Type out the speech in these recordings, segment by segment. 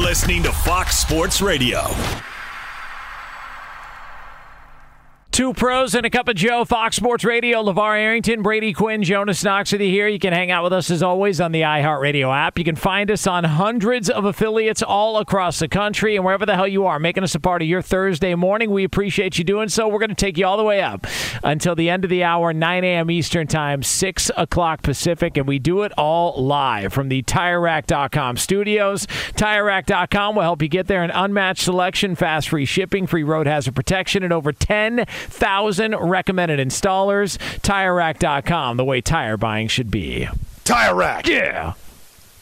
Listening to Fox Sports Radio. Two pros and a cup of Joe, Fox Sports Radio, LeVar Arrington, Brady Quinn, Jonas Knox with you here. You can hang out with us as always on the iHeartRadio app. You can find us on hundreds of affiliates all across the country and wherever the hell you are, making us a part of your Thursday morning. We appreciate you doing so. We're going to take you all the way up until the end of the hour, 9 a.m. Eastern Time, 6 o'clock Pacific, and we do it all live from the TireRack.com studios. TireRack.com will help you get there. An unmatched selection, fast free shipping, free road hazard protection, and over 10 thousand recommended installers. TireRack.com, the way tire buying should be. Tire Rack. Yeah.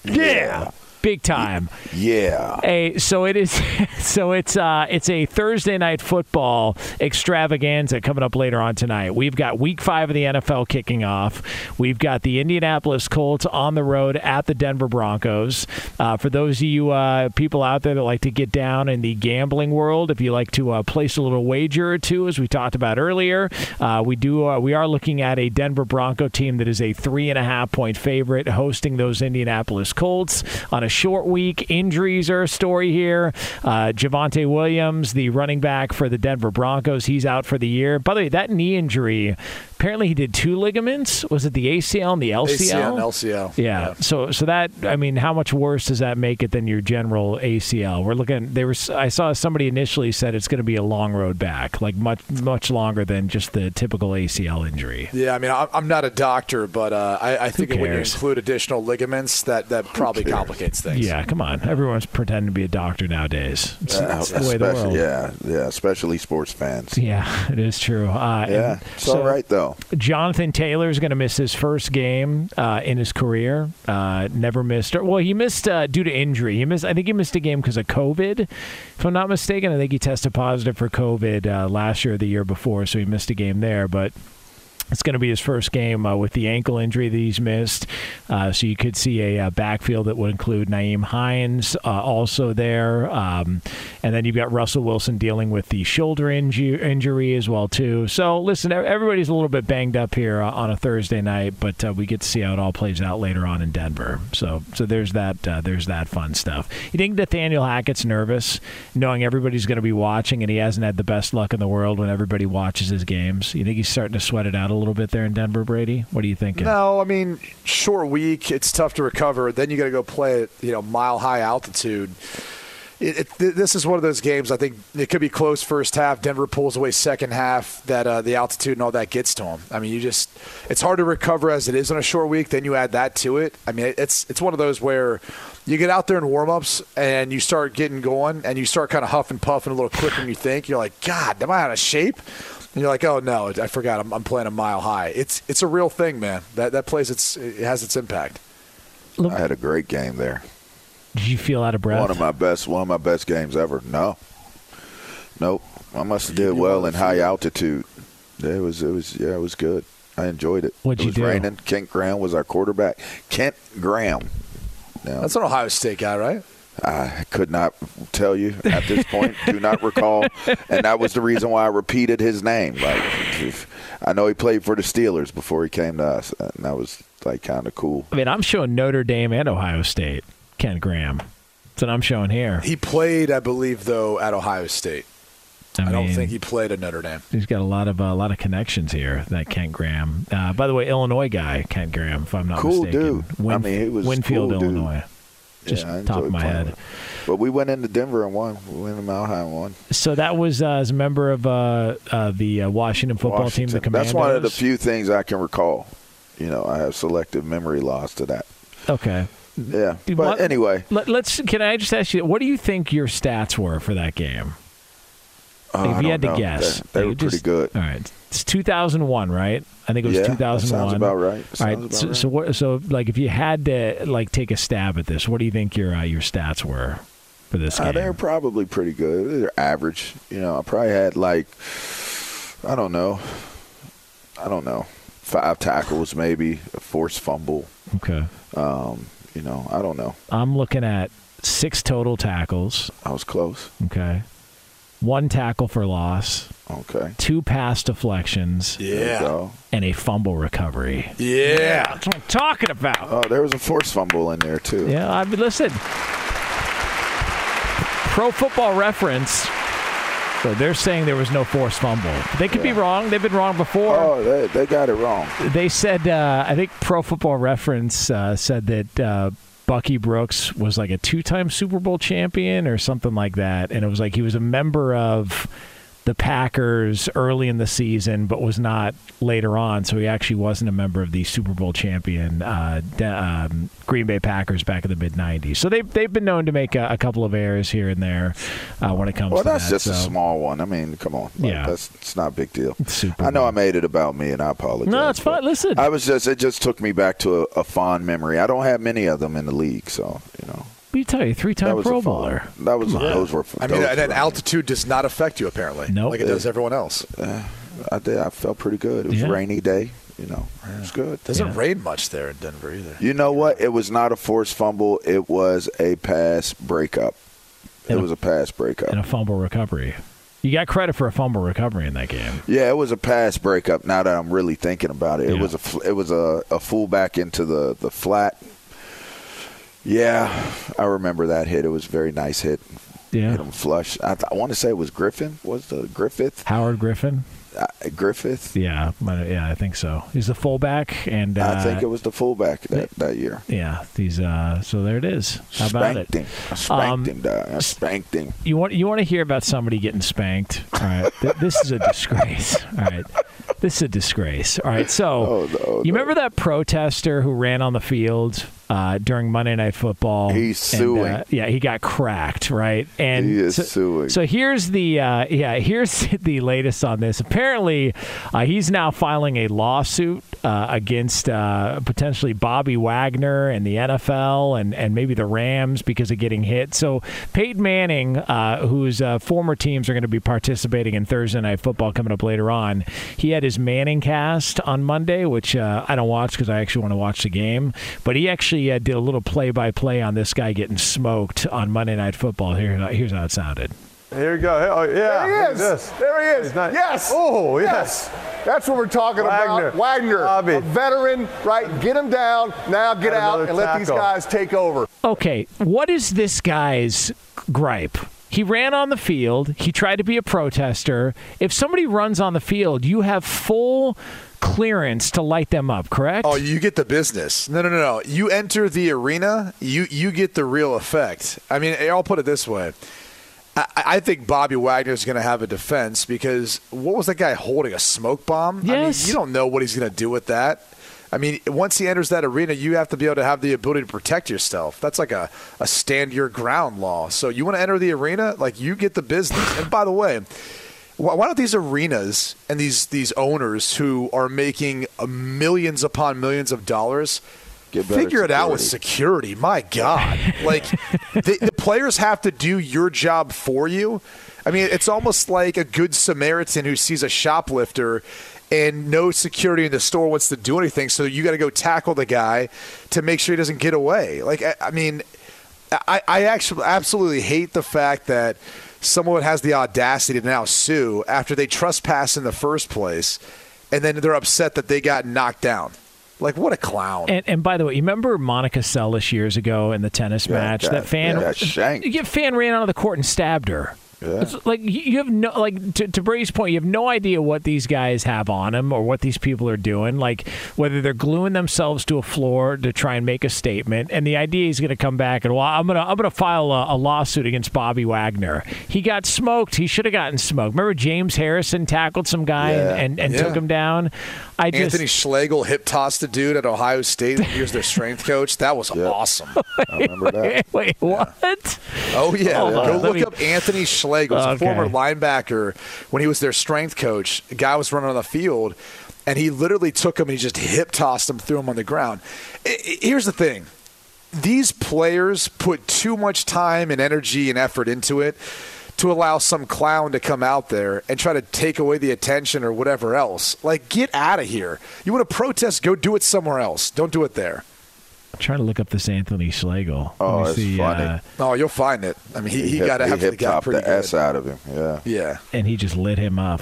Yeah. Big time. Yeah. Hey, so it is. So it's uh, it's a Thursday night football extravaganza coming up later on tonight. We've got Week Five of the NFL kicking off. We've got the Indianapolis Colts on the road at the Denver Broncos. Uh, for those of you uh, people out there that like to get down in the gambling world, if you like to uh, place a little wager or two, as we talked about earlier, uh, we do. Uh, we are looking at a Denver Bronco team that is a three and a half point favorite hosting those Indianapolis Colts on a short week. Injuries are a story here. Uh, Javonte Williams, the running back for the Denver Broncos, he's out for the year. By the way, that knee injury, apparently he did two ligaments. Was it the ACL and the LCL? ACL and LCL. Yeah. So so that I mean, how much worse does that make it than your general ACL? We're looking. There was I saw somebody initially said it's going to be a long road back, like much much longer than just the typical ACL injury. Yeah, I mean, I'm I'm not a doctor, but uh, I, I think when you include additional ligaments, that, that probably complicates things. Yeah, come on. Everyone's pretending to be a doctor nowadays. It's, Uh, it's the way the world. yeah, yeah, especially sports fans. Yeah, it is true. Uh, Yeah, and it's all right though. Jonathan Taylor is going to miss his first game uh, in his career. Uh, never missed. Or, well, he missed uh, due to injury. He missed. I think he missed a game because of COVID, if I'm not mistaken. I think he tested positive for COVID uh, last year or the year before, so he missed a game there. But it's going to be his first game uh, with the ankle injury that he's missed. Uh, so you could see a uh, backfield that would include Nyheim Hines uh, also there, um, and then you've got Russell Wilson dealing with the shoulder inju- injury as well too. So listen, everybody's a little bit banged up here uh, on a Thursday night, but uh, we get to see how it all plays out later on in Denver. So so there's that there's that fun stuff. You think Nathaniel Hackett's nervous, knowing everybody's going to be watching, and he hasn't had the best luck in the world when everybody watches his games. You think he's starting to sweat it out a little bit there in Denver, Brady? What are you thinking? No, I mean, short week, it's tough to recover. Then you got to go play at you know mile high altitude. it, it, this is one of those games. I think it could be close first half. Denver pulls away second half. That uh, the altitude and all that gets to them. I mean, you just it's hard to recover as it is on a short week. Then you add that to it. I mean, it, it's it's one of those where you get out there in warm-ups and you start getting going and you start kind of huffing puffing a little quicker than you think. You're like, God, am I out of shape? And you're like, oh no, I forgot. I'm, I'm playing a mile high. It's it's a real thing, man. That that plays its it has its impact. I had a great game there. Did you feel out of breath? One of my best, one of my best games ever. No, nope. I must have did well in high altitude. It was, it was, yeah, it was good. I enjoyed it. What'd it you was do? raining. Kent Graham was our quarterback. Kent Graham. Now, That's an Ohio State guy, right? I could not tell you at this point. do not recall, and that was the reason why I repeated his name. Like, if- I know he played for the Steelers before he came to us, and that was like kind of cool. I mean, I'm showing Notre Dame and Ohio State. Ken Graham. That's what I'm showing here. He played, I believe, though, at Ohio State. I, don't think he played at Notre Dame. He's got a lot of uh, a lot of connections here. That Kent Graham. Uh, by the way, Illinois guy, Kent Graham. If I'm not Cool mistaken. Cool dude. I mean, he was Winfield, cool dude. Just yeah, top of my head. But we went into Denver and won. We went to Mile High and won. So that was uh, as a member of uh, uh, the uh, Washington football team, the Washington. Commandos. That's one of the few things I can recall. You know, I have selective memory loss to that. Okay. Yeah, but What- anyway, Let, us Can I just ask you, what do you think your stats were for that game? Uh, if I you had to know. guess, they, they were just- pretty good. All right, it's 2001, right? I think it was Yeah, that 2001. sounds about right. All Sounds right. about so, right. so what? So like, if you had to like take a stab at this, what do you think your uh, your stats were for this Uh, they're probably pretty good. They're average. You know, I probably had like, I don't know, I don't know, five tackles maybe, a forced fumble. okay. Um, you know, I don't know. I'm looking at six total tackles. I was close. Okay. One tackle for loss, Okay. two pass deflections, There you Yeah. go. and a fumble recovery. Yeah. That's what I'm talking about. Oh, there was a forced fumble in there too. Yeah, I mean, listen. Pro Football Reference. So they're saying there was no forced fumble. They could be wrong. They've been wrong before. Oh, they, they got it wrong. They said, uh, I think Pro Football Reference uh, said that uh, Bucky Brooks was like a two time Super Bowl champion or something like that. And it was like he was a member of the Packers early in the season, but was not later on. So he actually wasn't a member of the Super Bowl champion uh, um, Green Bay Packers back in the mid 90s. So they've, they've been known to make a, a couple of errors here and there uh, when it comes to the Well, to that's that. just a small one. I mean, come on. Like, Yeah. That's it's not a big deal. I know. I made it about me, and I apologize. No, it's fine. Listen. I was just it just took me back to a, a fond memory. I don't have many of them in the league, so you know What do you tell you? Three that time Pro a fun- Bowler. That was those were. I mean, those and, and altitude does not affect you apparently, Nope. like it does everyone else. Uh, I did. I felt pretty good. It was Yeah. a rainy day. You know, it was good. Doesn't Yeah. rain much there in Denver either. You know what? It was not a forced fumble. It was a pass breakup. It a- was a pass breakup. and a fumble recovery. You got credit for a fumble recovery in that game. Yeah, it was a pass breakup. Now that I'm really thinking about it, it Yeah. was a fl- it was a, a fullback into the the flat. Yeah, I remember that hit. It was a very nice hit. Yeah. Hit him flush. I, th- I want to say it was Griffin. Was the Griffith? Howard Griffin. Uh, Griffith. Yeah, yeah, I think so. He's the fullback, and uh, I think it was the fullback that, that year. yeah. These uh, so there it is. How about spanked it? him. I spanked Um, him. Dog. I spanked him. You want you want to hear about somebody getting spanked? All right, Th- this is a disgrace. All right, this is a disgrace. All right, so Oh, no, you no. remember that protester who ran on the field uh, during Monday Night Football? He's And, suing. uh, yeah, he got cracked, right? And He is so, suing. So here's the uh, yeah here's the latest on this. Apparently, uh, he's now filing a lawsuit uh, against uh, potentially Bobby Wagner and the NFL and and maybe the Rams because of getting hit. So Peyton Manning, uh, whose uh, former teams are going to be participating in Thursday Night Football coming up later on, he had his Manning cast on Monday, which uh, I don't watch because I actually want to watch the game. But he actually uh, did a little play-by-play on this guy getting smoked on Monday Night Football. Here, here's how it sounded. Here we go. Oh, yeah. There he is. This. There he is. Not- yes. Oh, yes. That's what we're talking Wagner. about. Wagner, Bobby. a veteran, right? Get him down. Now get Got out another and let these guys take over. Okay, what is this guy's gripe? He ran on the field. He tried to be a protester. If somebody runs on the field, you have full clearance to light them up, correct? Oh, you get the business. No, no, no, no. You enter the arena, you you get the real effect. I mean, I'll put it this way. I, I think Bobby Wagner is going to have a defense because what was that guy holding? A smoke bomb? I mean, Yes. you don't know what he's going to do with that. I mean, once he enters that arena, you have to be able to have the ability to protect yourself. That's like a, a stand your ground law. So you want to enter the arena, like you get the business. And by the way, why why don't these arenas and these these owners who are making millions upon millions of dollars figure it out with security. security? My God, like the, the players have to do your job for you. I mean, it's almost like a good Samaritan who sees a shoplifter and no security in the store wants to do anything, so you got to go tackle the guy to make sure he doesn't get away. Like, I, I mean, I, I actually absolutely hate the fact that someone has the audacity to now sue after they trespass in the first place, and then they're upset that they got knocked down. Like, what a clown! And, and by the way, you remember Monica Seles years ago in the tennis Yeah, match? got- that fan, yeah, got shanked. you fan ran out of the court and stabbed her. Yeah. It's like you you have no like to, to Brady's point, you have no idea what these guys have on them or what these people are doing. Like whether they're gluing themselves to a floor to try and make a statement, and the idea is going to come back and well, I'm gonna I'm gonna file a, a lawsuit against Bobby Wagner. He got smoked. He should have gotten smoked. Remember James Harrison tackled some guy Yeah. and, and, and Yeah. took him down. I just Anthony Schlegel hip tossed a dude at Ohio State. He was their strength coach. That was awesome. I remember that. wait, wait, what? Oh yeah, Hold on, go look me- up Anthony Schlegel. He's a Okay. former linebacker when he was their strength coach. The guy was running on the field, and he literally took him and he just hip tossed him, threw him on the ground. Here's the thing: these players put too much time and energy and effort into it to allow some clown to come out there and try to take away the attention or whatever else. Like, get out of here. You want to protest? Go do it somewhere else. Don't do it there. I'm trying to look up this Anthony Schlegel. Oh, Let me that's see, funny. uh, Oh, you'll find it. I mean, he, he, hip- got he actually hip got pretty the good. S out of him. Yeah, Yeah. and he just lit him up.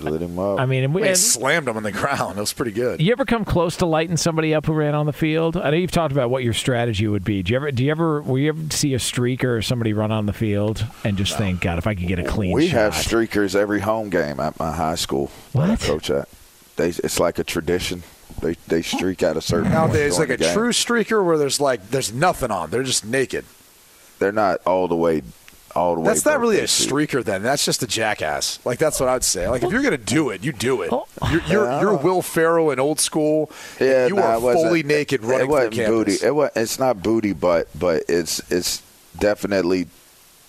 lit him up. I mean, and we, He and slammed him on the ground. It was pretty good. you ever come close to lighting somebody up who ran on the field? I know you've talked about what your strategy would be. Do you ever, do you ever, will you ever see a streaker or somebody run on the field and just think, God, if I could get a clean we shot? have streakers every home game at my high school. What? coach at. They, it's like a tradition. They they streak at a certain point Nowadays, like a game. true streaker where there's like there's nothing on. They're just naked. They're not all the way, all the way. That's not really a suit. streaker then. That's just a jackass. Like that's what I'd say. Like if you're gonna do it, you do it. Oh. You're you're, Yeah, you're Will Ferrell in old school. Yeah, you nah, are fully naked it- running It wasn't campus. booty. It was. It's not booty, but but it's it's definitely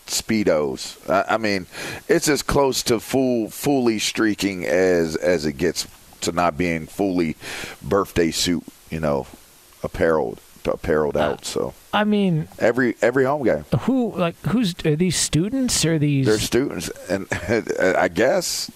speedos. I, I mean, it's as close to full fully streaking as as it gets to not being fully birthday suit. You know, appareled appareled Uh, out. So I mean, every every home game. who, like, who's, are these students or these? They're students, and I guess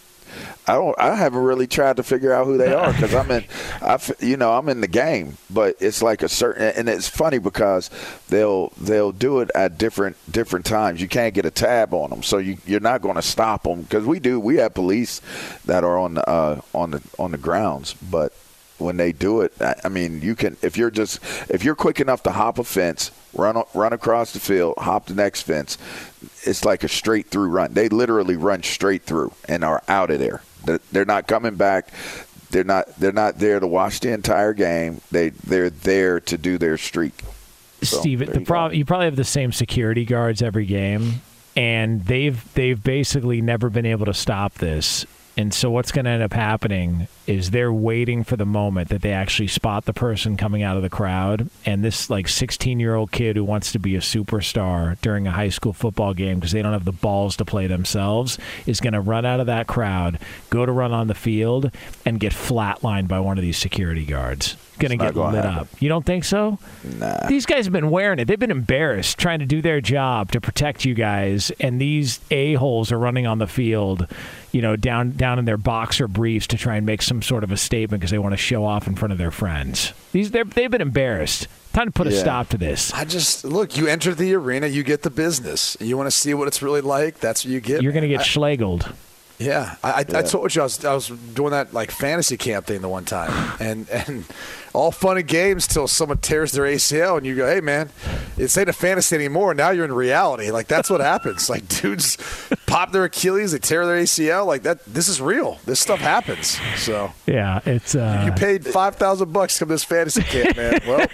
I don't. I haven't really tried to figure out who they are because I'm in. I you know I'm in the game, but it's like a certain, and it's funny because they'll they'll do it at different different times. You can't get a tab on them, so you you're not going to stop them because we do. We have police that are on the uh, on the on the grounds, but when they do it, I, I mean, you can if you're just if you're quick enough to hop a fence, run run across the field, hop the next fence. It's like a straight through run. They literally run straight through and are out of there. They're, they're not coming back. They're not they're not there to watch the entire game. They they're there to do their streak. So, Steve, the you problem you probably have the same security guards every game, and they've they've basically never been able to stop this. And so what's going to end up happening is they're waiting for the moment that they actually spot the person coming out of the crowd, and this like 16 year old kid who wants to be a superstar during a high school football game because they don't have the balls to play themselves is going to run out of that crowd, go to run on the field, and get flatlined by one of these security guards. Going to get gonna lit happen. up. You don't think so? Nah. These guys have been wearing it. They've been embarrassed trying to do their job to protect you guys, and these a holes are running on the field, you know, down down in their boxer briefs to try and make some sort of a statement because they want to show off in front of their friends. These they're, they've been embarrassed. Time to put a stop to this. I just look. You enter the arena, you get the business. You want to see what it's really like. That's what you get. You're going to man. get schlegeled. Yeah, I, I, I told you I was I was doing that like fantasy camp thing the one time, and and all fun and games till someone tears their ACL, and you go, "Hey, man, it's ain't a fantasy anymore. Now you're in reality. Like that's what happens. Like dudes pop their Achilles, they tear their ACL. Like that. This is real. This stuff happens. So Yeah, it's uh, you paid five thousand bucks to come to this fantasy camp, man. Well,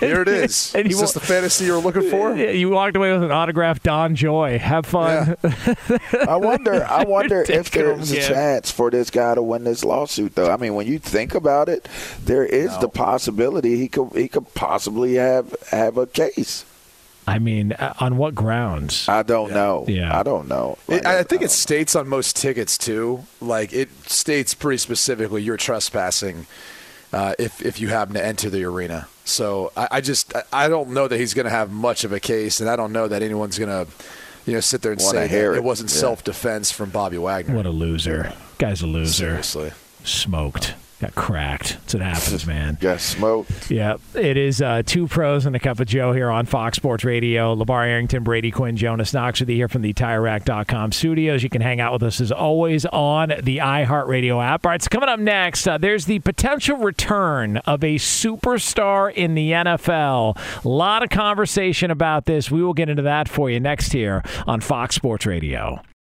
here it is. And is this wa- the fantasy you were looking for? Yeah, you walked away with an autographed DonJoy. Have fun. I wonder. I wonder if there's a chance for this guy to win this lawsuit, though. I mean, when you think about it, there is the possibility he could he could possibly have have a case. I mean, uh, on what grounds? I don't know. Yeah. I don't know. It, Like, I think don't it states on most tickets too. Like it states pretty specifically you're trespassing uh, if if you happen to enter the arena. So I, I just I, I don't know that he's going to have much of a case, and I don't know that anyone's going to you know sit there and Wanna say hear it. it wasn't Yeah. self defense from Bobby Wagner. What a loser. Guy's a loser. Seriously. Smoked. Got cracked. That's what happens, man. Got smoked. Yeah, it is uh, two pros and a cup of Joe here on Fox Sports Radio. LeVar Arrington, Brady Quinn, Jonas Knox with you here from the TireRack.com studios. You can hang out with us as always on the iHeartRadio app. All right, so coming up next, uh, there's the potential return of a superstar in the NFL. A lot of conversation about this. We will get into that for you next here on Fox Sports Radio.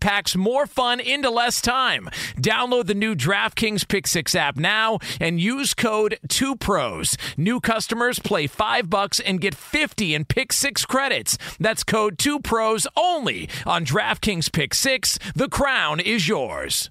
packs more fun into less time. Download the new DraftKings Pick Six app now and use code 2pros. New customers play 5 bucks and get 50 in Pick 6 credits. That's code 2pros only on DraftKings Pick 6. The crown is yours.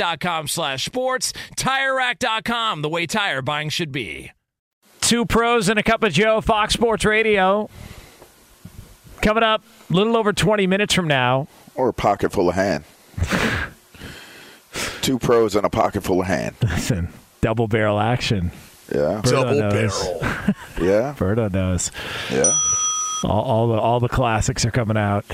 TireRack.com slash sports. TireRack.com, the way tire buying should be. Two pros and a cup of Joe, Fox Sports Radio. Coming up a little over 20 minutes from now. Or a pocket full of hand. Two pros and a pocket full of hand. Listen, double barrel action. Yeah. Berto Double knows. barrel. Yeah. Berto knows. Yeah. All, all the all the classics are coming out.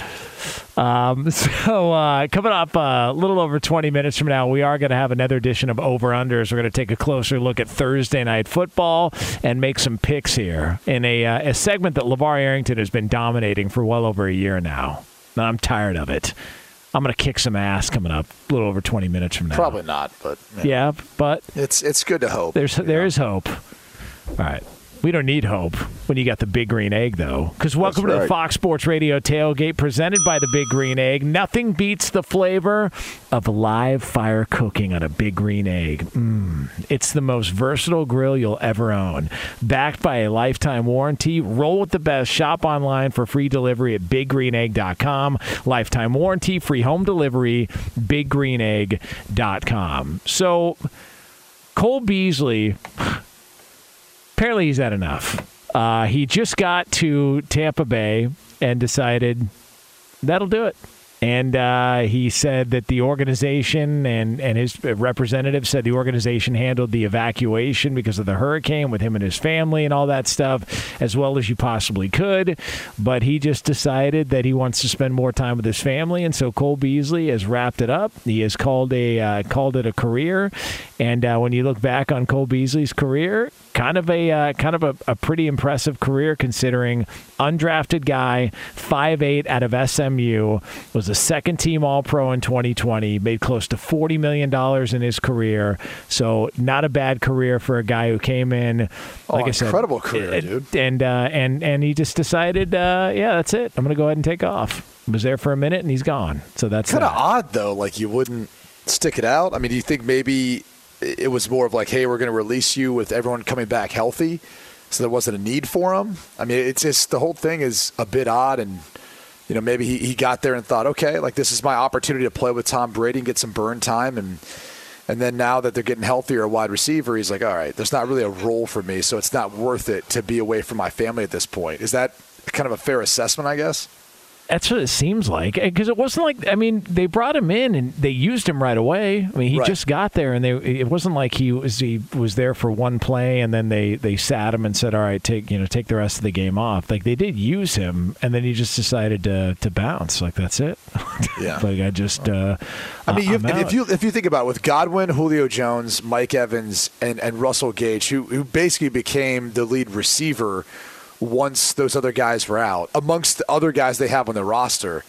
Um, so uh, coming up uh, a little over 20 minutes from now, we are going to have another edition of Over Unders. We're going to take a closer look at Thursday night football and make some picks here in a uh, a segment that LeVar Arrington has been dominating for well over a year now. And I'm tired of it. I'm going to kick some ass coming up a little over 20 minutes from now. Probably not, but Yeah, but it's it's good to hope. there's there is hope. All right. We don't need hope when you got the big green egg, though. Because welcome to the. Fox Sports Radio tailgate presented by the Big Green Egg. Nothing beats the flavor of live fire cooking on a big green egg. Mm. It's the most versatile grill you'll ever own. Backed by a lifetime warranty, roll with the best. Shop online for free delivery at biggreenegg.com. Lifetime warranty, free home delivery, biggreenegg.com. So, Cole Beasley apparently he's had enough. Uh, he just got to Tampa Bay and decided that'll do it. And uh, he said that the organization and, and his representative said the organization handled the evacuation because of the hurricane with him and his family and all that stuff as well as you possibly could. But he just decided that he wants to spend more time with his family, and so Cole Beasley has wrapped it up. He has called a uh, called it a career. And uh, when you look back on Cole Beasley's career, kind of a uh, kind of a, a pretty impressive career considering undrafted guy, 5'8 out of SMU, was a second team All Pro in 2020, made close to $40 million in his career. So, not a bad career for a guy who came in, Oh, like I said, incredible career, dude. And, uh, and, and he just decided, uh, yeah, that's it. I'm going to go ahead and take off. Was there for a minute and he's gone. So that's kind of odd though. Like you wouldn't stick it out. I mean, do you think maybe it was more of like, hey, we're going to release you with everyone coming back healthy, so there wasn't a need for him? I mean, it's just the whole thing is a bit odd, and you know, maybe he, he got there and thought, okay, like this is my opportunity to play with Tom Brady and get some burn time, and and then now that they're getting healthier, a wide receiver, he's like, all right, there's not really a role for me, so it's not worth it to be away from my family at this point. Is that kind of a fair assessment, I guess? That's what it seems like. Because it wasn't like I mean, they brought him in and they used him right away. I mean, he Right. just got there, and they it wasn't like he was he was there for one play, and then they they sat him and said, "All right, take you know take the rest of the game off." Like they did use him, and then he just decided to to bounce. Like that's it. Yeah. like I just. Uh, I mean, you, if you if you think about it, with Godwin, Julio Jones, Mike Evans, and, and Russell Gage, who who basically became the lead receiver once those other guys were out, amongst the other guys they have on their roster.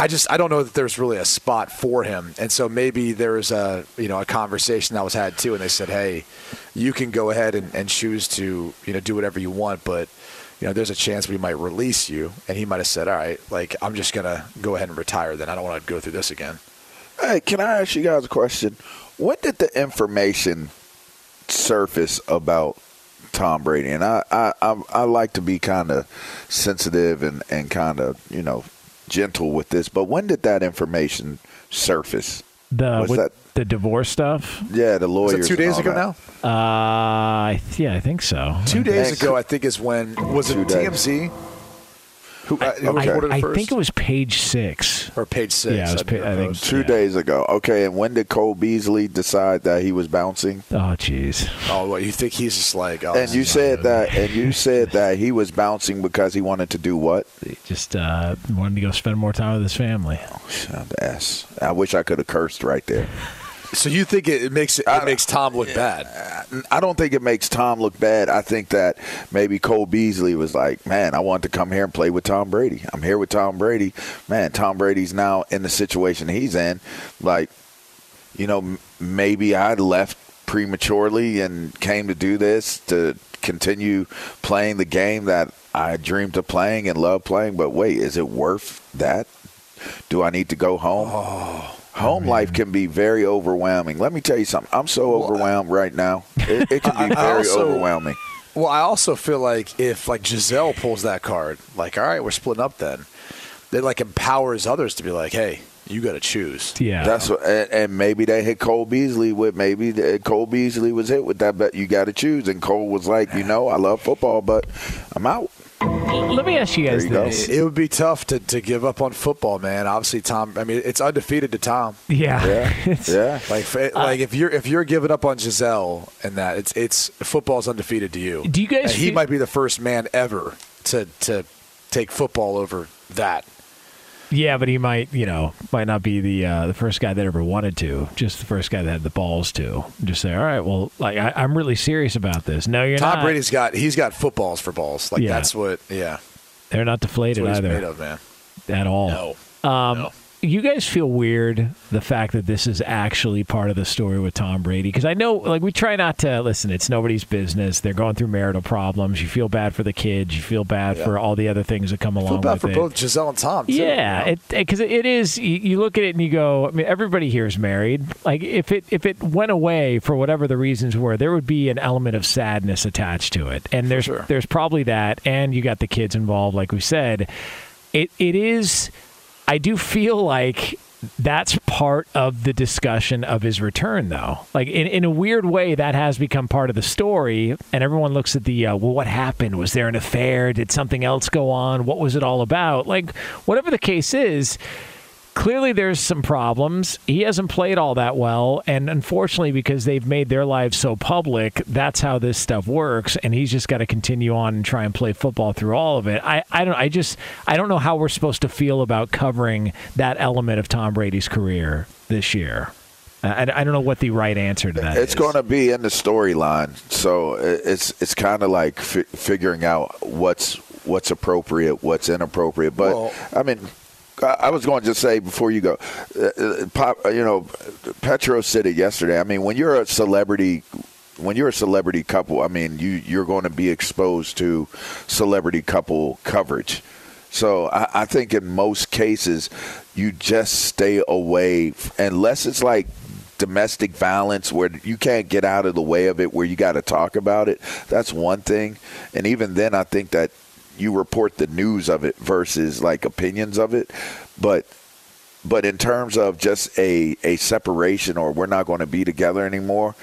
I just I don't know that there's really a spot for him, and so maybe there's a you know a conversation that was had too, and they said, hey, you can go ahead and, and choose to you know do whatever you want, but you know there's a chance we might release you, and he might have said, all right, like I'm just gonna go ahead and retire. Then I don't want to go through this again. Hey, can I ask you guys a question? when did the information surface about Tom Brady? And I I I, I like to be kind of sensitive and and kind of you know gentle with this, but when did that information surface? The with that- the divorce stuff. Yeah, the Was lawyers. it two and days all ago that. now? Uh, I th- yeah, I think so. Two days ago, I think is when was it Two days. TMZ? Who, uh, who Okay. reported it I think it was page six. or page six. Yeah, it was I pa- I think- Two Yeah. days ago. Okay, and when did Cole Beasley decide that he was bouncing? Oh, jeez. Oh, well, you think he's just like? Oh, And you said that, and you said that he was bouncing because he wanted to do what? He Just uh, wanted to go spend more time with his family. Ass. I wish I could have cursed right there. So you think it, makes it, makes Tom look bad? I don't think it makes Tom look bad. I think that maybe Cole Beasley was like, man, I want to come here and play with Tom Brady. I'm here with Tom Brady. Man, Tom Brady's now in the situation he's in. Like, you know, maybe I left prematurely and came to do this to continue playing the game that I dreamed of playing and love playing. But wait, is it worth that? Do I need to go home? Oh, Home life can be very overwhelming. Let me tell you something. I'm so uh, overwhelmed right now. It, it can be I- I very also- overwhelming. Well, I also feel like if like Gisele pulls that card, like, all right, we're splitting up. Then it like empowers others to be like, hey, you got to choose. Yeah. That's what, and, and maybe they hit Cole Beasley with maybe the- Cole Beasley was hit with that, but you got to choose. And Cole was like, you know, I love football, but I'm out. Let me ask you guys There you go. this. It would be tough to, to give up on football, man. Obviously, Tom. I mean, it's undefeated to Tom. Yeah. Yeah, yeah. Like, f- uh, like if you're if you're giving up on Gisele and that, it's it's football's undefeated to you. Do you guys And he feel- might be the first man ever to to take football over that. Yeah, but he might, you know, might not be the uh, the first guy that ever wanted to. Just the first guy that had the balls to. Just say, all right, well, like I, I'm really serious about this. No, you're Tom not. Brady's got he's got footballs for balls. Like Yeah. that's what yeah. They're not That's deflated either made of, man. at all. No. Um, No. You guys feel weird the fact that this is actually part of the story with Tom Brady because I know, like, we try not to listen. It's nobody's business. They're going through marital problems. You feel bad for the kids. You feel bad for all the other things that come along Feel bad for it. both Gisele and Tom. Too, Yeah, you know? because it, it is. You, you look at it and you go. I mean, everybody here is married. Like, if it if it went away for whatever the reasons were, there would be an element of sadness attached to it, and there's sure. there's probably that, and you got the kids involved, like we said. It it is. I do feel like that's part of the discussion of his return, though. Like in, in a weird way, that has become part of the story, and everyone looks at the uh, well, what happened? Was there an affair? Did something else go on? What was it all about? Like whatever the case is. Clearly, there's some problems. He hasn't played all that well, and unfortunately, because they've made their lives so public, that's how this stuff works. And he's just got to continue on and try and play football through all of it. I, I don't. I just I don't know how we're supposed to feel about covering that element of Tom Brady's career this year. I, I don't know what the right answer to that It's is. going to be in the storyline, so it's it's kind of like fi- figuring out what's what's appropriate, what's inappropriate. But Well- I mean, I was going to just say before you go, uh, uh, pop, uh, you know, Petro said it yesterday. I mean, when you're a celebrity. When you're a celebrity couple, I mean, you you're going to be exposed to celebrity couple coverage. So I, I think in most cases, you just stay away unless it's like domestic violence where you can't get out of the way of it, where you got to talk about it. That's one thing. And even then, I think that you report the news of it versus like opinions of it. But but in terms of just a, a separation or we're not going to be together anymore,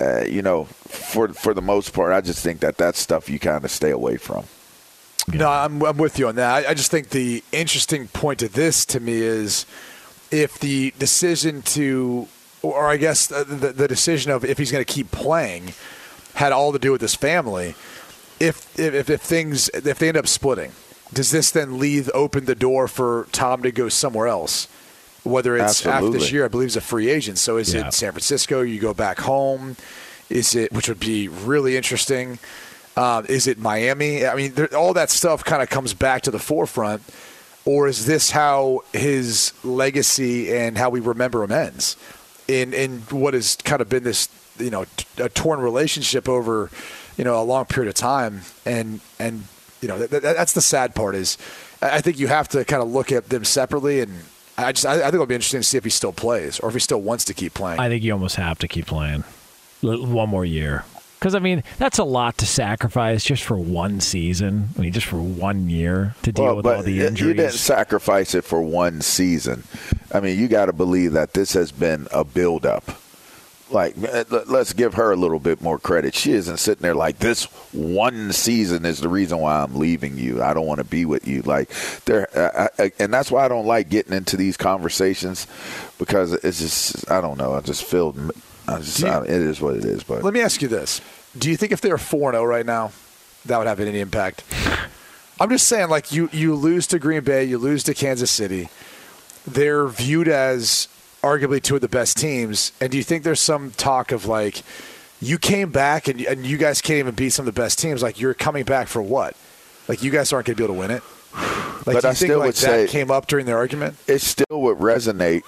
uh, you know, for for the most part, I just think that that's stuff you kind of stay away from. No, I'm, I'm with you on that. I, I just think the interesting point of this to me is if the decision to, or I guess the, the decision of if he's going to keep playing had all to do with his family. If, if if things if they end up splitting, does this then leave open the door for Tom to go somewhere else? Whether it's after this year, I believe he's a free agent. So is Yeah. it San Francisco? You go back home. Is it which would be really interesting? Um, is it Miami? I mean, there, all that stuff kind of comes back to the forefront. Or is this how his legacy and how we remember him ends? In in what has kind of been this you know t- a torn relationship over you know a long period of time, and and you know th- th- that's the sad part is I I think you have to kind of look at them separately and I just I, I think it'll be interesting to see if he still plays or if he still wants to keep playing. I think you almost have to keep playing L- one more year. Because I mean, that's a lot to sacrifice just for one season. I mean, just for one year to deal Well, with but all the injuries. You didn't sacrifice it for one season. I mean, you got to believe that this has been a buildup. Like, eh, let- let's give her a little bit more credit. She isn't sitting there like this one season is the reason why I'm leaving you. I don't want to be with you. Like, there, I, I, and that's why I don't like getting into these conversations because it's just I don't know. I just feel I just you- I, it is what it is. But Let me ask you this: Do you think if they're four zero right now, that would have any impact? I'm just saying, like you you lose to Green Bay, you lose to Kansas City. They're viewed as arguably two of the best teams, and do you think there's some talk of like you came back and and you guys can't even beat some of the best teams? Like you're coming back for what? Like you guys aren't going to be able to win it. Like But do you I think still like that say- came up during the argument? it still would resonate.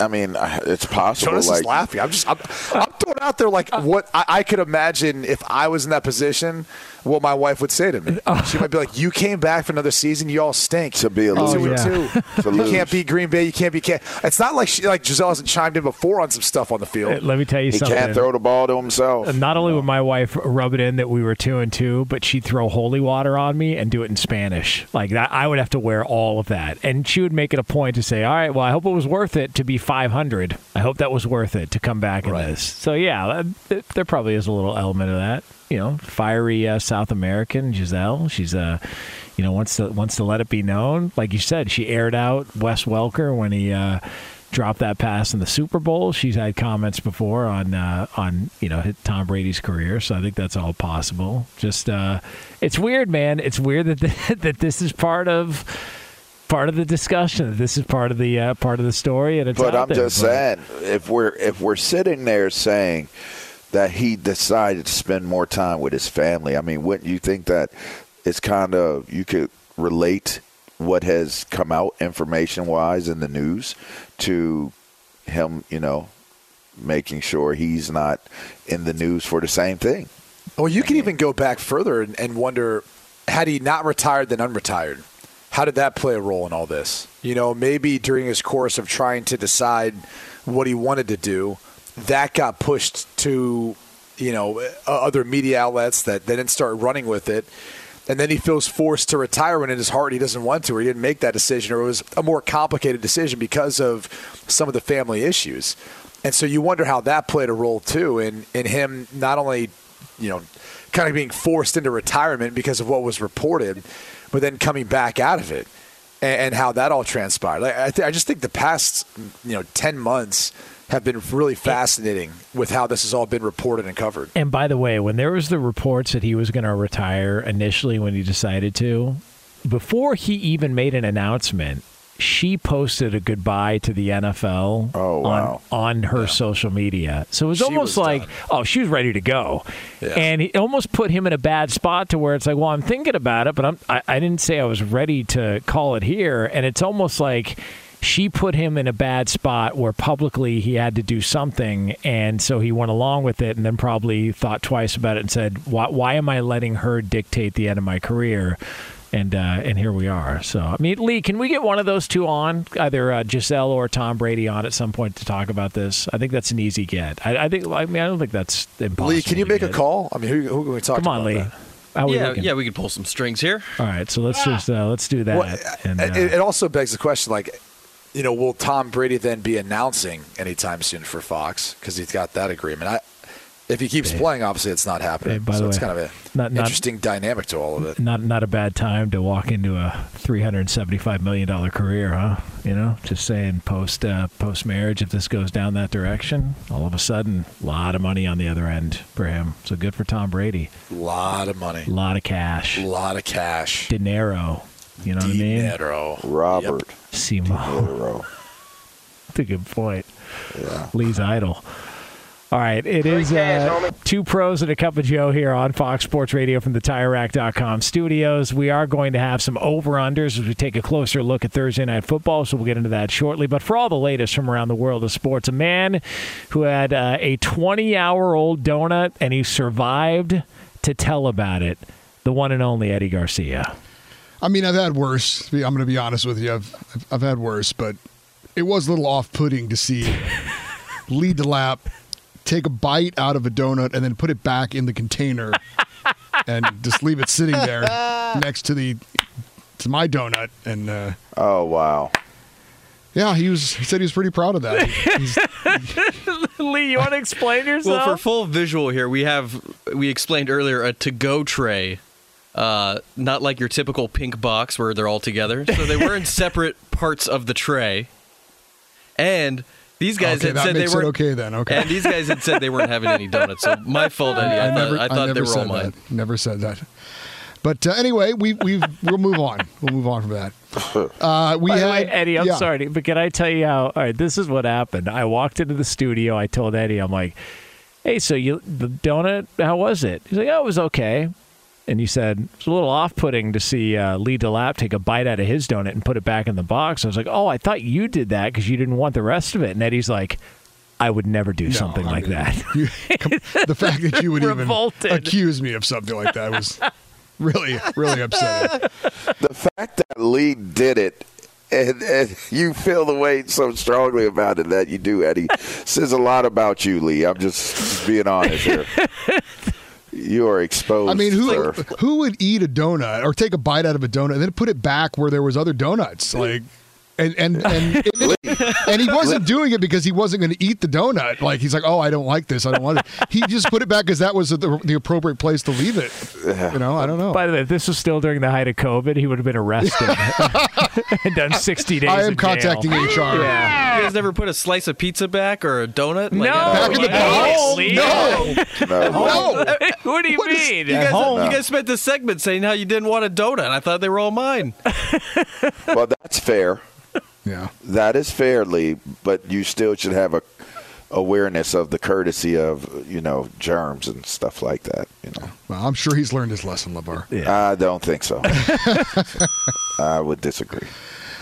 I mean, it's possible. Jonas like is laughing. I'm just I'm, I'm throwing out there like what I, I could imagine if I was in that position, what my wife would say to me. She might be like, "You came back for another season. You all stink. to be a Oh, loser. Two and yeah. two. To You lose. can't beat Green Bay. You can't beat. Can- it's not like she like Gisele hasn't chimed in before on some stuff on the Uh, field. Let me tell you He something. can't throw the ball to himself. Not only would my wife rub it in that we were two and two, but she'd throw holy water on me and do it in Spanish. Like that, I would have to wear all of that, and she would make it a point to say, "All right, well, I hope it was worth it to be 500. I hope that was worth it to come back in this." So yeah, that, there probably is a little element of that. You know, fiery uh, South American Gisele. She's uh, you know, wants to wants to let it be known. Like you said, she aired out Wes Welker when he. Uh, dropped that pass in the Super Bowl. She's had comments before on uh, on you know Tom Brady's career, so I think that's all possible. Just uh, it's weird, man. It's weird that that this is part of part of the discussion. This is part of the uh, part of the story, and it's But I'm there, just but- saying, if we're if we're sitting there saying that he decided to spend more time with his family, I mean, wouldn't you think that it's kind of you could relate what has come out information wise in the news to him, you know, making sure he's not in the news for the same thing. Well, you can even go back further and, and wonder had he not retired then unretired, how did that play a role in all this? You know, maybe during his course of trying to decide what he wanted to do, that got pushed to, you know, uh, other media outlets that they didn't start running with it. And then he feels forced to retire when in his heart he doesn't want to, or he didn't make that decision, or it was a more complicated decision because of some of the family issues. And so you wonder how that played a role too in, in him not only, you know, kind of being forced into retirement because of what was reported, but then coming back out of it and, and how that all transpired. Like, I, th- I just think the past, you know, 10 months have been really fascinating with how this has all been reported and covered. And by the way, when there was the reports that he was going to retire initially when he decided to, before he even made an announcement, she posted a goodbye to the NFL Oh, wow. on, on her social media. So it was She almost was like, done. oh, she was ready to go. Yeah. And it almost put him in a bad spot to where it's like, well, I'm thinking about it, but I'm, I, I didn't say I was ready to call it here. And it's almost like she put him in a bad spot where publicly he had to do something. And so he went along with it and then probably thought twice about it and said, why, why am I letting her dictate the end of my career? And uh, and here we are. So I mean, Lee, can we get one of those two on, either uh, Gisele or Tom Brady, on at some point to talk about this? I think that's an easy get. I, I think. I mean, I don't think that's impossible. Lee, can you to make a call? I mean, who, who can we talk about? Come on, about Lee. that? How we yeah, looking? yeah, we could pull some strings here. All right, so let's just uh, let's do that. Well, and, uh, it, it also begs the question, like, you know, will Tom Brady then be announcing anytime soon for Fox because he's got that agreement? I, if he keeps playing, obviously it's not happening. Hey, by so the it's kind of a not- not- interesting dynamic to all of it. not not a bad time to walk into a three hundred seventy five million dollar career, huh? You know, just saying post uh, post marriage, if this goes down that direction, all of a sudden, a lot of money on the other end for him. So good for Tom Brady. A lot of money, A lot of cash, a lot of cash. dinero. You know what I mean? Dinero. Robert Simo. Dinero. That's a good point. Yeah. Lee's idol. All right, it is uh, two pros and a cup of Joe here on Fox Sports Radio from the TireRack.com studios. We are going to have some over-unders as we take a closer look at Thursday Night Football, so we'll get into that shortly. But for all the latest from around the world of sports, a man who had uh, a 20-hour-old donut and he survived to tell about it, the one and only Eddie Garcia. I mean, I've had worse. I'm going to be honest with you. I've I've- I've had worse, but it was a little off-putting to see Lee DeLapp take a bite out of a donut and then put it back in the container and just leave it sitting there next to the to my donut. And uh, Oh wow. yeah, he was. He said he was pretty proud of that. Lee, you want to explain yourself? Well, for full visual here, we have we explained earlier a to-go tray, uh, not like your typical pink box where they're all together. So they were in separate parts of the tray, and these guys okay, had said they weren't. okay then. Okay. And these guys had said they weren't having any donuts. So my fault, Eddie. I, thought, I thought never they were all said mine. that. Never said that. But uh, anyway, we we we'll move on. We'll move on from that. Uh, we By had way, Eddie, I'm yeah. sorry, but can I tell you how? All right, this is what happened. I walked into the studio. I told Eddie, I'm like, "Hey, so you the donut? How was it?" He's like, "Oh, it was okay." And you said it's a little off-putting to see uh, Lee DeLapp take a bite out of his donut and put it back in the box. I was like, "Oh, I thought you did that because you didn't want the rest of it." And Eddie's like, "I would never do No, something I like mean, that." you- the fact that you would even accuse me of something like that was really, really upsetting. The fact that Lee did it and, and you feel the weight so strongly about it that you do, Eddie, says a lot about you, Lee. I'm just, just being honest here. You are exposed. I mean, who sir. who would eat a donut or take a bite out of a donut and then put it back where there was other donuts? Like, and and and and he wasn't doing it because he wasn't going to eat the donut. Like he's like, oh, I don't like this. I don't want it. He just put it back because that was the, the appropriate place to leave it. You know, I don't know. By the way, if this was still during the height of COVID, he would have been arrested and done 60 days. I am in jail. contacting HR. Yeah. You guys never put a slice of pizza back or a donut? No, Like, I. Back in the no, box? Lee. No. No. No. What do you What is- mean? You guys, home. you guys spent this segment saying how you didn't want a donut. I thought they were all mine. Well, that's fair. Yeah. That is fairly, but you still should have a awareness of the courtesy of, you know, germs and stuff like that, you know. Well, I'm sure he's learned his lesson, LeVar. I don't think so. I would disagree.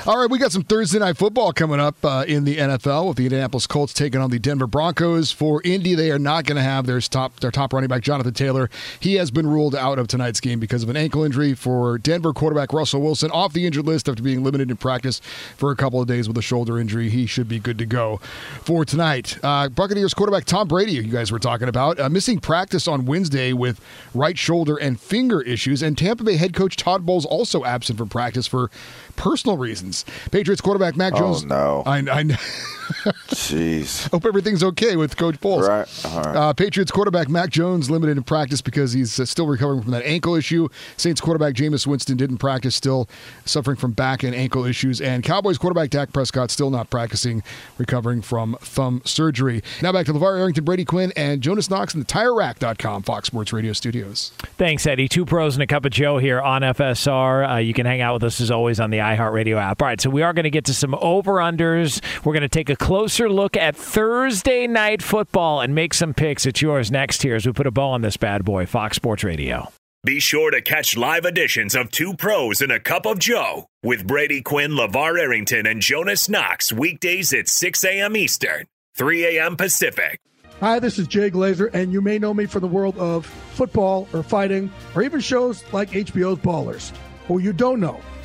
All right, we got some Thursday night football coming up uh, in the NFL with the Indianapolis Colts taking on the Denver Broncos. For Indy, they are not going to have their top their top running back Jonathan Taylor. He has been ruled out of tonight's game because of an ankle injury. For Denver quarterback Russell Wilson off the injured list after being limited in practice for a couple of days with a shoulder injury. He should be good to go for tonight. Uh, Buccaneers quarterback Tom Brady, you guys were talking about, uh, missing practice on Wednesday with right shoulder and finger issues, and Tampa Bay head coach Todd Bowles also absent from practice for personal reasons. Patriots quarterback Mac Jones. Oh, Jones. no. I, I know. Jeez. hope everything's okay with Coach Bowles. Right. All right. Uh, Patriots quarterback Mac Jones limited in practice because he's uh, still recovering from that ankle issue. Saints quarterback Jameis Winston didn't practice, still suffering from back and ankle issues. And Cowboys quarterback Dak Prescott still not practicing, recovering from thumb surgery. Now back to LeVar Arrington, Brady Quinn, and Jonas Knox in the TireRack.com Fox Sports Radio studios. Thanks, Eddie. Two pros and a cup of Joe here on FSR. Uh, you can hang out with us as always on the iHeartRadio app. All right, so we are going to get to some over unders. We're going to take a closer look at Thursday night football and make some picks. It's yours next here as we put a bow on this bad boy, Fox Sports Radio. Be sure to catch live editions of Two Pros and a Cup of Joe with Brady Quinn, LeVar Arrington, and Jonas Knox weekdays at 6 a.m. Eastern, 3 a.m. Pacific. Hi, this is Jay Glazer, and you may know me from the world of football or fighting or even shows like HBO's Ballers. What you don't know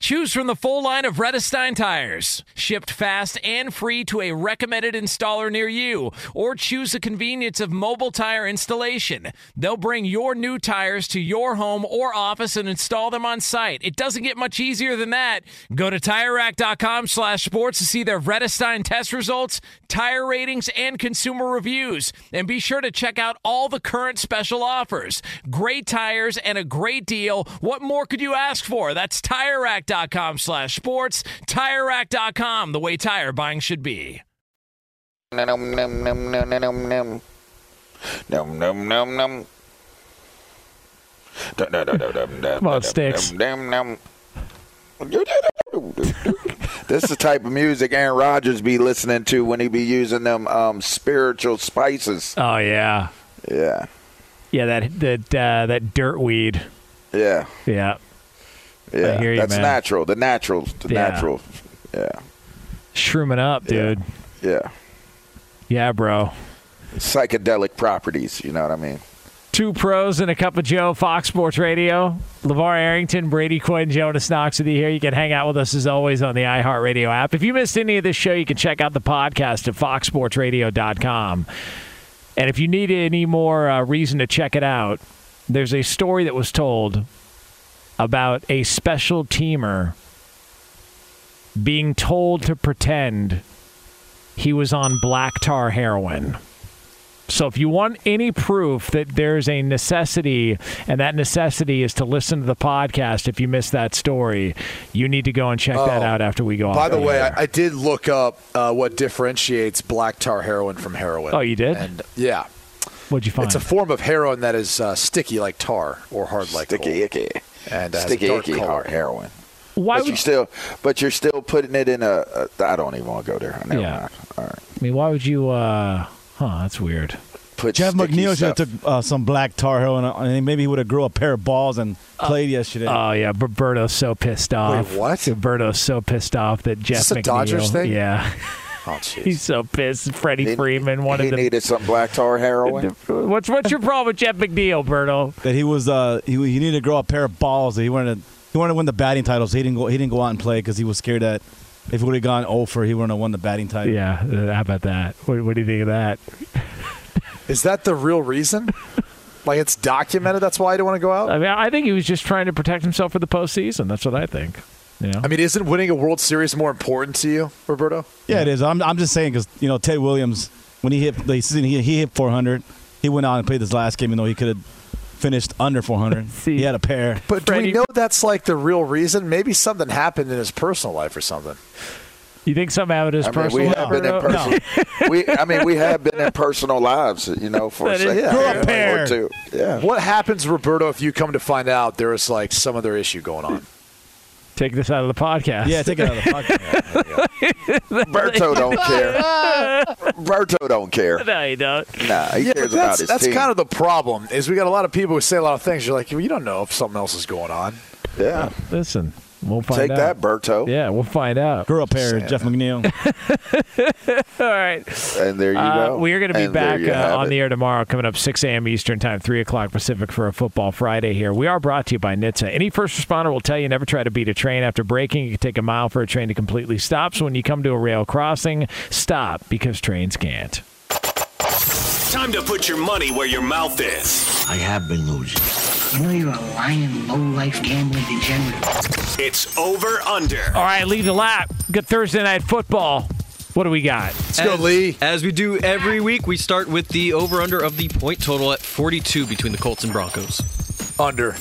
Choose from the full line of Vredestein tires. Shipped fast and free to a recommended installer near you, or choose the convenience of mobile tire installation. They'll bring your new tires to your home or office and install them on site. It doesn't get much easier than that. Go to TireRack.com slash sports to see their Vredestein test results, tire ratings, and consumer reviews. And be sure to check out all the current special offers. Great tires and a great deal. What more could you ask for? That's TireRack.com slash sports. TireRack.com, the way tire buying should be. Num, num, num, num, num, num. Num, num, num, num. Dum, dum, dum, dum, dum, Come on, dum, Sticks. dum, dum, dum. This is the type of music Aaron Rodgers be listening to when he be using them um, spiritual spices. Oh, yeah. Yeah, Yeah, that that uh, that dirt weed. yeah, Yeah. yeah. you, That's man. natural. The natural. The Yeah. natural. Yeah, Shrooming up, dude. yeah. Yeah, bro. Psychedelic properties. You know what I mean? Two pros and a cup of Joe, Fox Sports Radio. LeVar Arrington, Brady Quinn, Jonas Knox with you here. You can hang out with us as always on the iHeartRadio app. If you missed any of this show, you can check out the podcast at foxsportsradio.com. And if you need any more uh, reason to check it out, there's a story that was told about a special teamer being told to pretend he was on black tar heroin. So if you want any proof that there's a necessity, and that necessity is to listen to the podcast if you missed that story, you need to go and check that Oh. out after we go off. By the way. I, I did look up uh, what differentiates black tar heroin from heroin. Oh, you did? And yeah, what'd you find? it's a form of heroin that is uh, sticky like tar or hard like Sticky coal. icky. and uh, has a Sticky dark icky color. hard heroin. Why but would you still, but you're still putting it in a. a I don't even want to go there. Never Yeah. mind. All right. I mean, why would you? uh Huh? That's weird. Put Jeff McNeil should have took uh, some black tar heroin, and maybe he would have grew a pair of balls and played yesterday. Oh yeah, Roberto's so pissed off. what? Roberto's so pissed off that Jeff this a McNeil. Dodgers thing? Yeah, Oh, jeez. he's so pissed. Freddie He- Freeman wanted He to. needed some black tar heroin. What's what's your problem with Jeff McNeil, Berto? that he was uh he, he needed to grow a pair of balls. That he wanted to he wanted to win the batting title, so he didn't go he didn't go out and play because he was scared that if he would have gone over, he wouldn't have won the batting title. Yeah, uh, how about that? What, what do you think of that? Is that the real reason? like it's documented. That's why I don't want to go out. I mean, I think he was just trying to protect himself for the postseason. That's what I think. You know? I mean, isn't winning a World Series more important to you, Roberto? Yeah, it is. I'm I'm just saying because you know Ted Williams when he hit the season he, he hit 400, he went out and played this last game, even though he could have finished under 400. See. he had a pair. But do we know that's like the real reason? Maybe something happened in his personal life or something. you think something happened in his I mean, personal we life, have been in Berto? personal. we, I mean, we have been in personal lives, you know, for a second true. or a pair. two. Yeah. What happens, Roberto, if you come to find out there is like some other issue going on? Take this out of the podcast. Yeah, take it out of the pocket. Berto don't care. Berto don't care. no, you don't. Nah, he Yeah, cares about that's his that's team. kind of the problem. Is we got a lot of people who say a lot of things. You're like, well, you don't know if something else is going on. yeah. Listen, we'll find out. Take out. that, Berto. Yeah, we'll find out. Grew a pair, Jeff McNeil. All right. And there you Uh, go. we are going to be And back uh, on it. the air tomorrow, coming up 6 a.m. Eastern Time, 3 o'clock Pacific for a Football Friday here. We are brought to you by NHTSA. Any first responder will tell you never try to beat a train after braking. You can take a mile for a train to completely stop. So when you come to a rail crossing, stop because trains can't. Time to put your money where your mouth is. I have been losing. You know you're a lying, low-life gambling degenerate. It's over under. All right, Lee DeLapp. Good Thursday night football. What do we got? Let's go, As- Lee. As we do every week, we start with the over under of the point total at 42 between the Colts and Broncos. Under.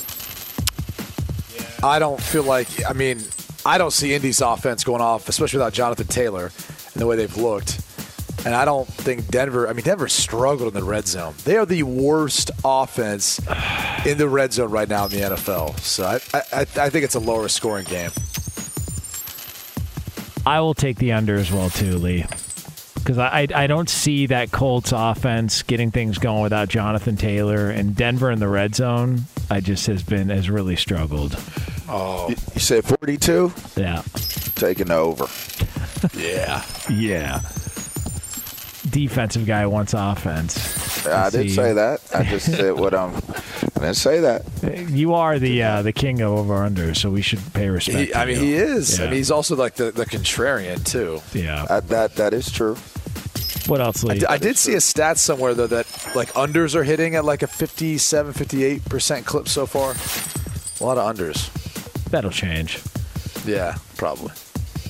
I don't feel like. I mean, I don't see Indy's offense going off, especially without Jonathan Taylor and the way they've looked. And I don't think Denver. I mean, Denver struggled in the red zone. They are the worst offense in the red zone right now in the NFL. So I, I, I think it's a lower scoring game. I will take the under as well too, Lee. Because I, I I don't see that Colts offense getting things going without Jonathan Taylor and Denver in the red zone. I just has been has really struggled. Oh, You, you said 42? Yeah, Taking over. yeah. yeah. Defensive guy wants offense. I Let's didn't see. say that. I just said what I'm. I didn't say that. You are the uh, the king of over under, so we should pay respect. He, to I mean, you. he is. I Yeah. mean, he's also like the, the contrarian too. Yeah. I, that that is true. What else, I, Lee? d- I did see a stat somewhere though that like unders are hitting at like a 57, 58 percent clip so far. A lot of unders. That'll change. Yeah, probably.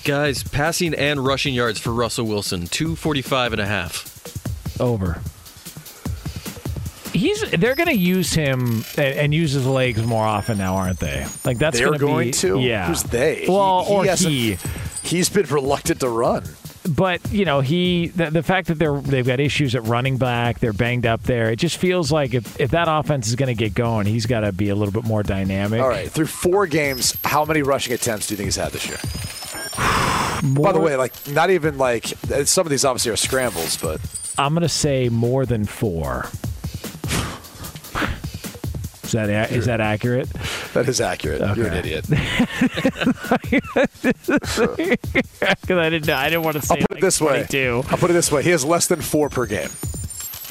Guys, passing and rushing yards for Russell Wilson, 245 and a half. Over. He's. They're going to use him and, and use his legs more often now, aren't they? Like that's They're gonna going be, to. Yeah. Who's they? Well, He- he or hasn't- he. He's been reluctant to run. But you know, he the, the fact that they're they've got issues at running back, they're banged up there. It just feels like if if that offense is going to get going, he's got to be a little bit more dynamic. All right, through four games, how many rushing attempts do you think he's had this year? More, By the way, like not even like some of these obviously are scrambles, but I'm going to say more than four. Is that a- is that accurate? that is accurate. You're an idiot. Because I didn't know. I didn't want to say I'll put like it this way. 22. I'll put it this way: he has less than four per game.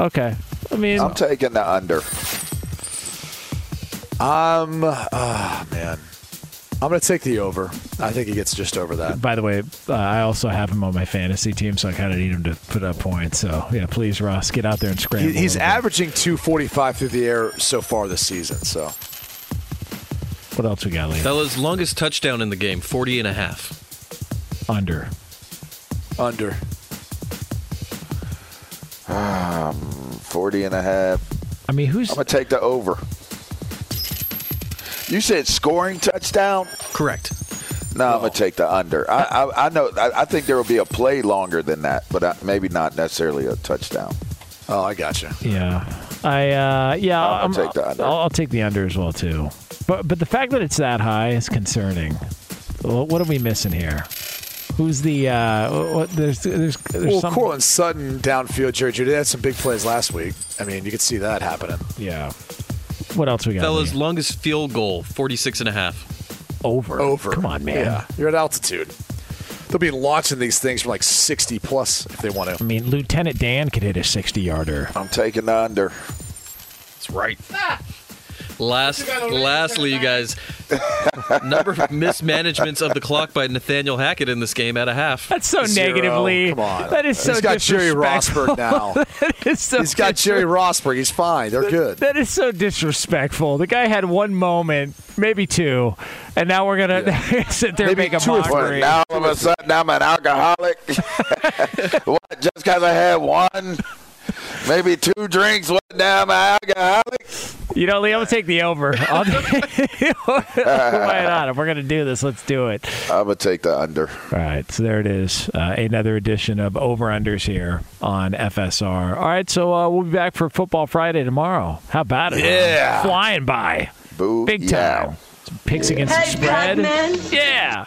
Okay. I mean, I'm taking the under. Um, ah, man, I'm gonna take the over. I think he gets just over that. by the way, uh, I also have him on my fantasy team, so I kind of need him to put up points. So yeah, please, Ross, get out there and scramble. He, he's a bit. averaging 245 through the air so far this season. So What else we got, Lee? Fella's longest touchdown in the game, 40 and a half. Under. under. Um, 40 and a half. I mean, who's? I'm gonna take the over. You said scoring touchdown. Correct. No, I'm gonna take the under. I I, I know. I, I think there will be a play longer than that, but uh, maybe not necessarily a touchdown. Oh, I gotcha. Yeah, I uh, yeah, I'll I'm- take the under. I'll, I'll take the under as well too. But but the fact that it's that high is concerning. What are we missing here? Who's the uh? What, there's there's there's Well, some. Courtland Sutton downfield, Jerry Jeudy had some big plays last week. I mean, you could see that happening. Yeah. What else we got? Fellas, longest field goal, 46 and a half. Over. Over. Come on, man. Yeah, you're at altitude. They'll be launching these things from like 60 plus if they want to. I mean, Lieutenant Dan could hit a 60 yarder. I'm taking the under. That's right. Last, lastly, you guys, number of mismanagements of the clock by Nathaniel Hackett in this game at a half. That's so Zero. negatively. Come on. That is so He's got Jerry disrespectful. Rosburg now. that is so He's got Jerry Rosburg. He's fine. They're good. That is so disrespectful. The guy had one moment, maybe two, and now we're gonna sit there and make a two or mockery. Now all of a sudden I'm an alcoholic. what? Just because I had one, maybe two drinks, what? Now I'm alcoholic. You know, Lee, I'm gonna take the over. I'll Why not? If we're gonna do this, let's do it. I'm gonna take the under. All right, so there it is. Uh, another edition of Over Unders here on FSR. All right, so uh, we'll be back for Football Friday tomorrow. How about it? Yeah. flying by, Boo. big yeah. time. Some picks against the spread. Yeah.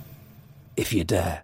if you dare.